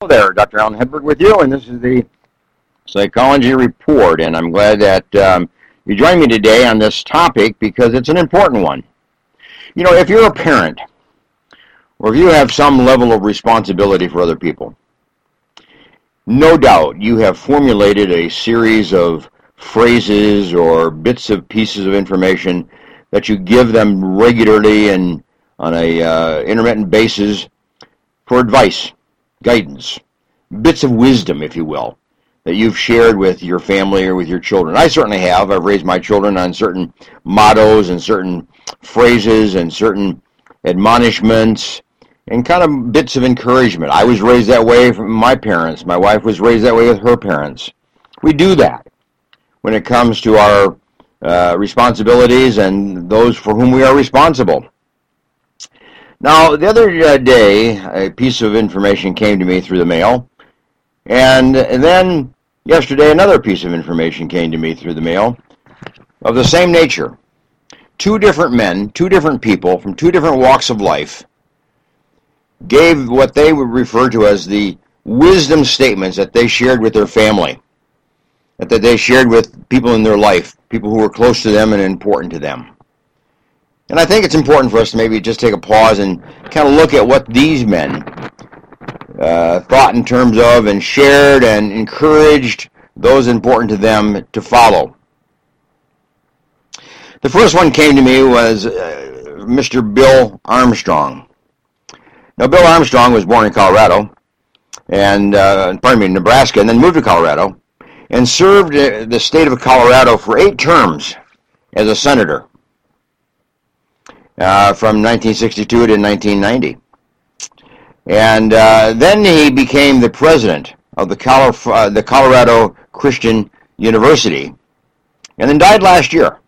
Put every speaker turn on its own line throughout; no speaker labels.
Hello there, Dr. Alan Hedberg with you, and this is the Psychology Report, and I'm glad that um, you joined me today on this topic because it's an important one. You know, if you're a parent, or if you have some level of responsibility for other people, no doubt you have formulated a series of phrases or bits of pieces of information that you give them regularly and on a uh, intermittent basis for advice guidance, bits of wisdom, if you will, that you've shared with your family or with your children. I certainly have. I've raised my children on certain mottos and certain phrases and certain admonishments and kind of bits of encouragement. I was raised that way from my parents. My wife was raised that way with her parents. We do that when it comes to our uh, responsibilities and those for whom we are responsible. Now, the other uh, day, a piece of information came to me through the mail, and then yesterday, another piece of information came to me through the mail of the same nature. Two different men, two different people from two different walks of life gave what they would refer to as the wisdom statements that they shared with their family, that they shared with people in their life, people who were close to them and important to them. And I think it's important for us to maybe just take a pause and kind of look at what these men uh, thought in terms of and shared and encouraged those important to them to follow. The first one came to me was uh, Mr. Bill Armstrong. Now, Bill Armstrong was born in Colorado, and uh, pardon me, Nebraska, and then moved to Colorado, and served uh, the state of Colorado for eight terms as a senator uh, from 1962 to 1990. And uh, then he became the president of the, Colo- uh, the Colorado Christian University, and then died last year.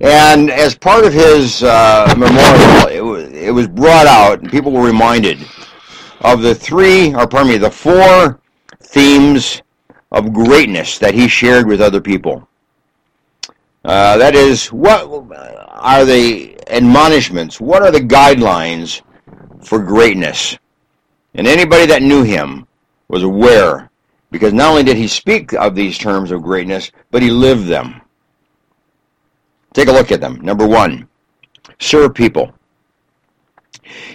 And as part of his uh, memorial, it was, it was brought out, and people were reminded of the three, or pardon me, the four themes of greatness that he shared with other people. Uh, that is, what are the admonishments? What are the guidelines for greatness? And anybody that knew him was aware, because not only did he speak of these terms of greatness, but he lived them. Take a look at them. Number one, serve people.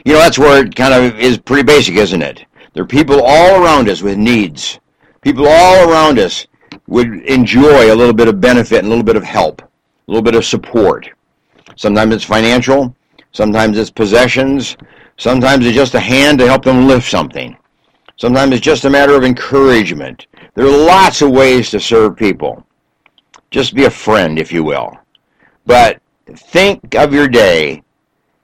You know, that's where it kind of is pretty basic, isn't it? There are people all around us with needs. People all around us would enjoy a little bit of benefit and a little bit of help, a little bit of support. Sometimes it's financial, sometimes it's possessions, sometimes it's just a hand to help them lift something. Sometimes it's just a matter of encouragement. There are lots of ways to serve people. Just be a friend, if you will. But think of your day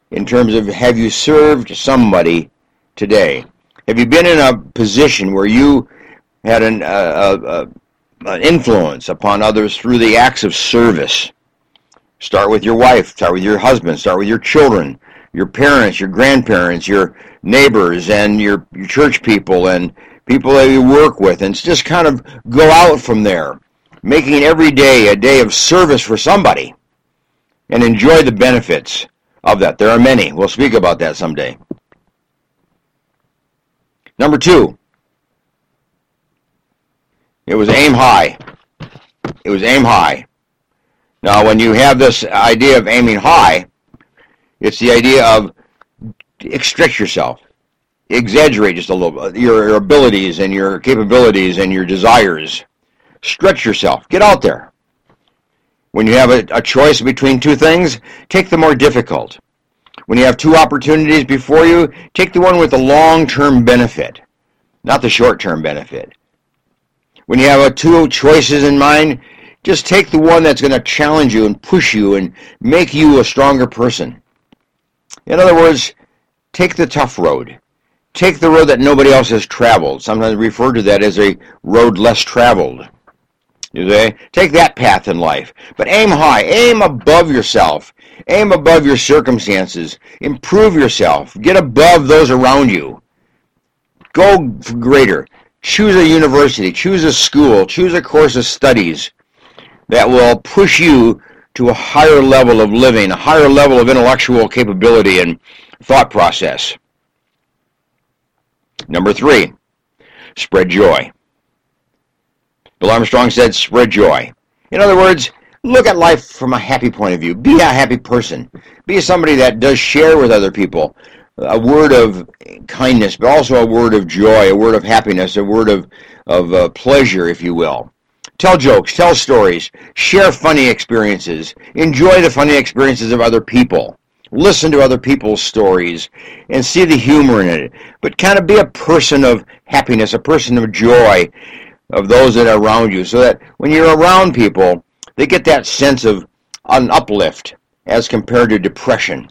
in terms of have you served somebody today? Have you been in a position where you had an, uh, uh, an influence upon others through the acts of service. Start with your wife, start with your husband, start with your children, your parents, your grandparents, your neighbors, and your, your church people, and people that you work with, and just kind of go out from there, making every day a day of service for somebody, and enjoy the benefits of that. There are many. We'll speak about that someday. Number two, it was aim high. It was aim high. Now, when you have this idea of aiming high, it's the idea of extract yourself, exaggerate just a little bit your, your abilities and your capabilities and your desires. Stretch yourself. Get out there. When you have a, a choice between two things, take the more difficult. When you have two opportunities before you, take the one with the long-term benefit, not the short-term benefit. When you have a two choices in mind, just take the one that's going to challenge you and push you and make you a stronger person. In other words, take the tough road. Take the road that nobody else has traveled. Sometimes refer to that as a road less traveled. See? Take that path in life. But aim high. Aim above yourself. Aim above your circumstances. Improve yourself. Get above those around you. Go greater choose a university, choose a school, choose a course of studies that will push you to a higher level of living, a higher level of intellectual capability and thought process. Number three, spread joy. Bill Armstrong said, spread joy. In other words, look at life from a happy point of view. Be a happy person. Be somebody that does share with other people a word of kindness, but also a word of joy, a word of happiness, a word of, of uh, pleasure, if you will. Tell jokes, tell stories, share funny experiences, enjoy the funny experiences of other people, listen to other people's stories, and see the humor in it. But kind of be a person of happiness, a person of joy of those that are around you, so that when you're around people, they get that sense of an uplift as compared to depression.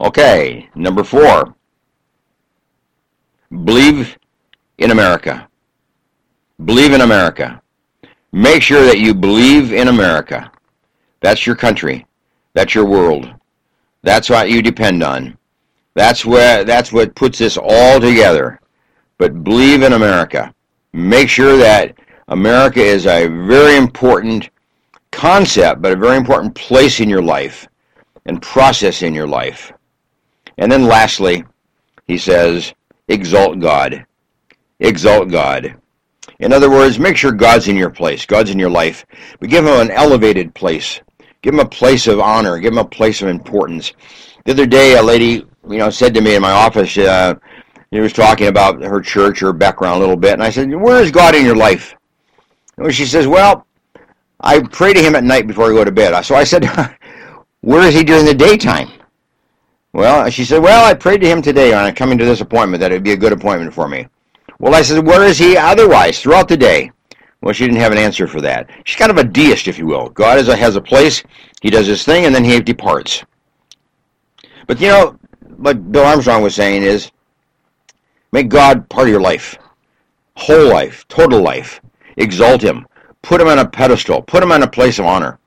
Okay, number four. Believe in America. Believe in America. Make sure that you believe in America. That's your country. That's your world. That's what you depend on. That's where that's what puts this all together. But believe in America. Make sure that America is a very important concept, but a very important place in your life and process in your life. And then lastly, he says, exalt God. Exalt God. In other words, make sure God's in your place, God's in your life, but give him an elevated place. Give him a place of honor. Give him a place of importance. The other day, a lady, you know, said to me in my office, uh, he was talking about her church, her background a little bit, and I said, "Where is God in your life?" And she says, "Well, I pray to Him at night before I go to bed." So I said, "Where is He during the daytime?" Well, she said, well, I prayed to him today on coming to this appointment that it would be a good appointment for me. Well, I said, where is he otherwise throughout the day? Well, she didn't have an answer for that. She's kind of a deist, if you will. God a, has a place, he does his thing, and then he departs. But you know, what Bill Armstrong was saying is, make God part of your life. Whole life, total life. Exalt him. Put him on a pedestal. Put him on a place of honor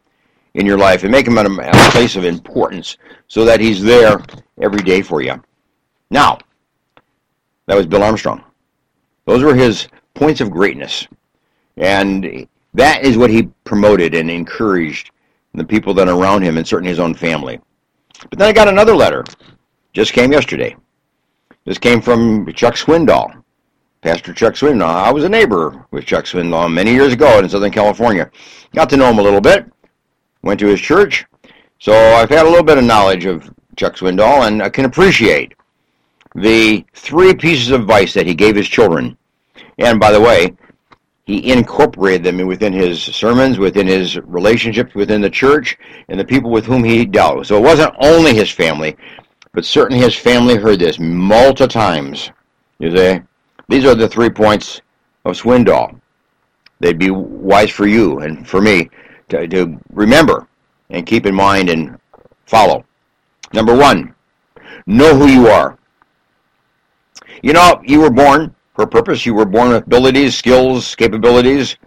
in your life and make him a, a place of importance so that he's there every day for you. Now, that was Bill Armstrong. Those were his points of greatness. And that is what he promoted and encouraged the people that are around him and certainly his own family. But then I got another letter. Just came yesterday. This came from Chuck Swindoll. Pastor Chuck Swindoll. I was a neighbor with Chuck Swindoll many years ago in Southern California. Got to know him a little bit went to his church. So I've had a little bit of knowledge of Chuck Swindoll, and I can appreciate the three pieces of advice that he gave his children. And by the way, he incorporated them within his sermons, within his relationships within the church, and the people with whom he dealt. So it wasn't only his family, but certainly his family heard this multiple times. You see? These are the three points of Swindoll. They'd be wise for you and for me to, to remember and keep in mind and follow. Number one, know who you are. You know, you were born for a purpose. You were born with abilities, skills, capabilities.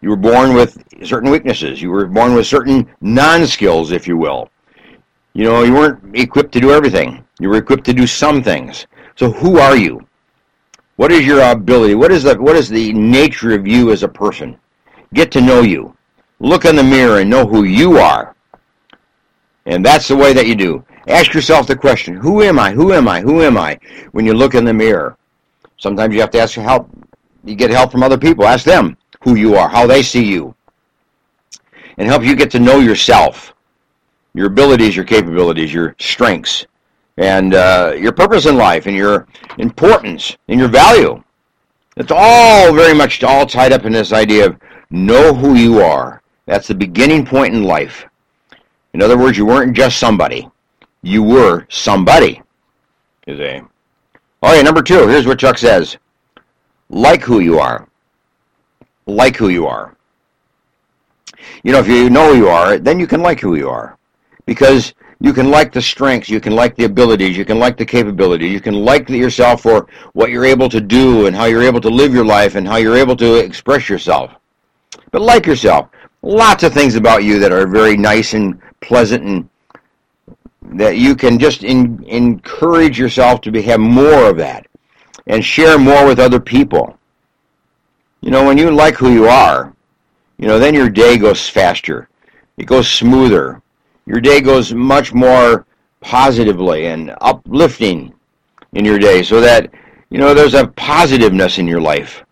You were born with certain weaknesses. You were born with certain non-skills, if you will. You know, you weren't equipped to do everything. You were equipped to do some things. So who are you? What is your ability? What is the what is the nature of you as a person? Get to know you. Look in the mirror and know who you are. And that's the way that you do. Ask yourself the question, who am I? Who am I? Who am I? When you look in the mirror. Sometimes you have to ask for help. You get help from other people. Ask them who you are, how they see you. And help you get to know yourself, your abilities, your capabilities, your strengths, and uh, your purpose in life, and your importance, and your value. It's all very much all tied up in this idea of know who you are. That's the beginning point in life. In other words, you weren't just somebody. You were somebody. You see? All right, number two, here's what Chuck says. Like who you are. Like who you are. You know, if you know who you are, then you can like who you are. Because you can like the strengths, you can like the abilities, you can like the capability, you can like yourself for what you're able to do and how you're able to live your life and how you're able to express yourself. But like yourself, lots of things about you that are very nice and pleasant and that you can just in, encourage yourself to be, have more of that and share more with other people. You know, when you like who you are, you know, then your day goes faster. It goes smoother. Your day goes much more positively and uplifting in your day so that, you know, there's a positiveness in your life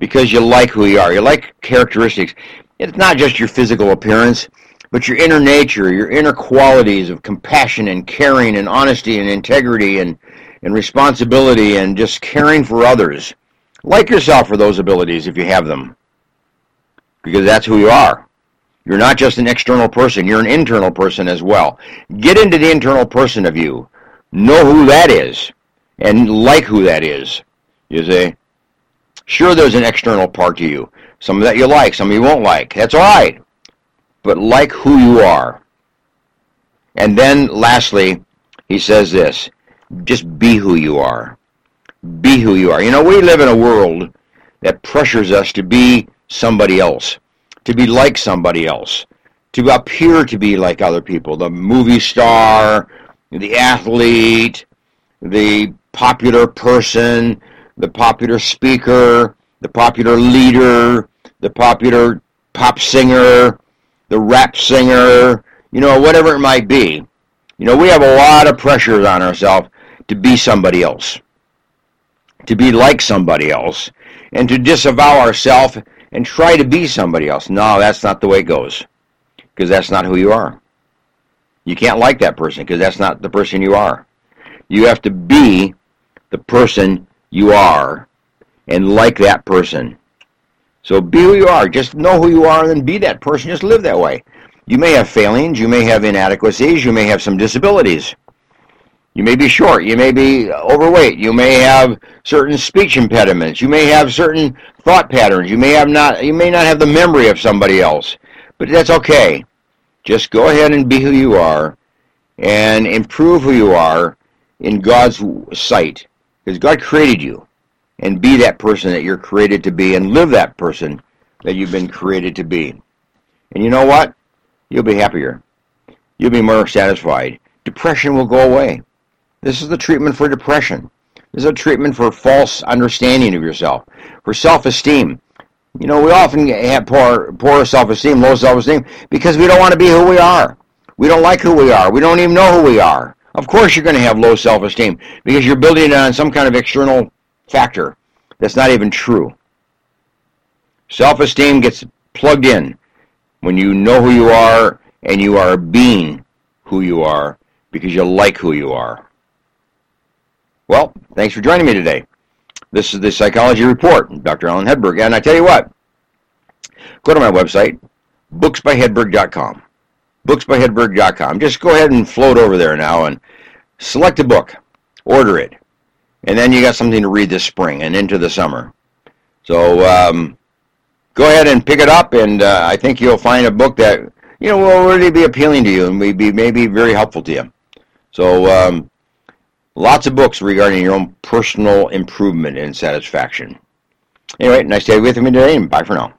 because you like who you are. You like characteristics. It's not just your physical appearance, but your inner nature, your inner qualities of compassion and caring and honesty and integrity and, and responsibility and just caring for others. Like yourself for those abilities if you have them. Because that's who you are. You're not just an external person, you're an internal person as well. Get into the internal person of you. Know who that is and like who that is. You see? Sure, there's an external part to you. Some of that you like, some you won't like. That's all right. But like who you are. And then, lastly, he says this just be who you are. Be who you are. You know, we live in a world that pressures us to be somebody else, to be like somebody else, to appear to be like other people. The movie star, the athlete, the popular person, the popular speaker, the popular leader, the popular pop singer, the rap singer, you know, whatever it might be. You know, we have a lot of pressures on ourselves to be somebody else, to be like somebody else, and to disavow ourselves and try to be somebody else. No, that's not the way it goes, because that's not who you are. You can't like that person because that's not the person you are. You have to be the person you are and like that person. So be who you are. Just know who you are and then be that person. Just live that way. You may have failings. You may have inadequacies. You may have some disabilities. You may be short. You may be overweight. You may have certain speech impediments. You may have certain thought patterns. You may have not. You may not have the memory of somebody else. But that's okay. Just go ahead and be who you are, and improve who you are in God's sight. Because God created you. And be that person that you're created to be and live that person that you've been created to be. And you know what? You'll be happier. You'll be more satisfied. Depression will go away. This is the treatment for depression. This is a treatment for false understanding of yourself, for self-esteem. You know, we often have poor, poor self-esteem, low self-esteem, because we don't want to be who we are. We don't like who we are. We don't even know who we are. Of course you're going to have low self-esteem because you're building it on some kind of external factor that's not even true. Self-esteem gets plugged in when you know who you are and you are being who you are because you like who you are. Well, thanks for joining me today. This is the Psychology Report, Dr. Alan Hedberg. And I tell you what, go to my website, booksbyhedberg.com booksbyhedberg.com. Just go ahead and float over there now and select a book, order it, and then you got something to read this spring and into the summer. So um, go ahead and pick it up, and uh, I think you'll find a book that you know will really be appealing to you and may be maybe very helpful to you. So um, lots of books regarding your own personal improvement and satisfaction. Anyway, nice you with me today, and bye for now.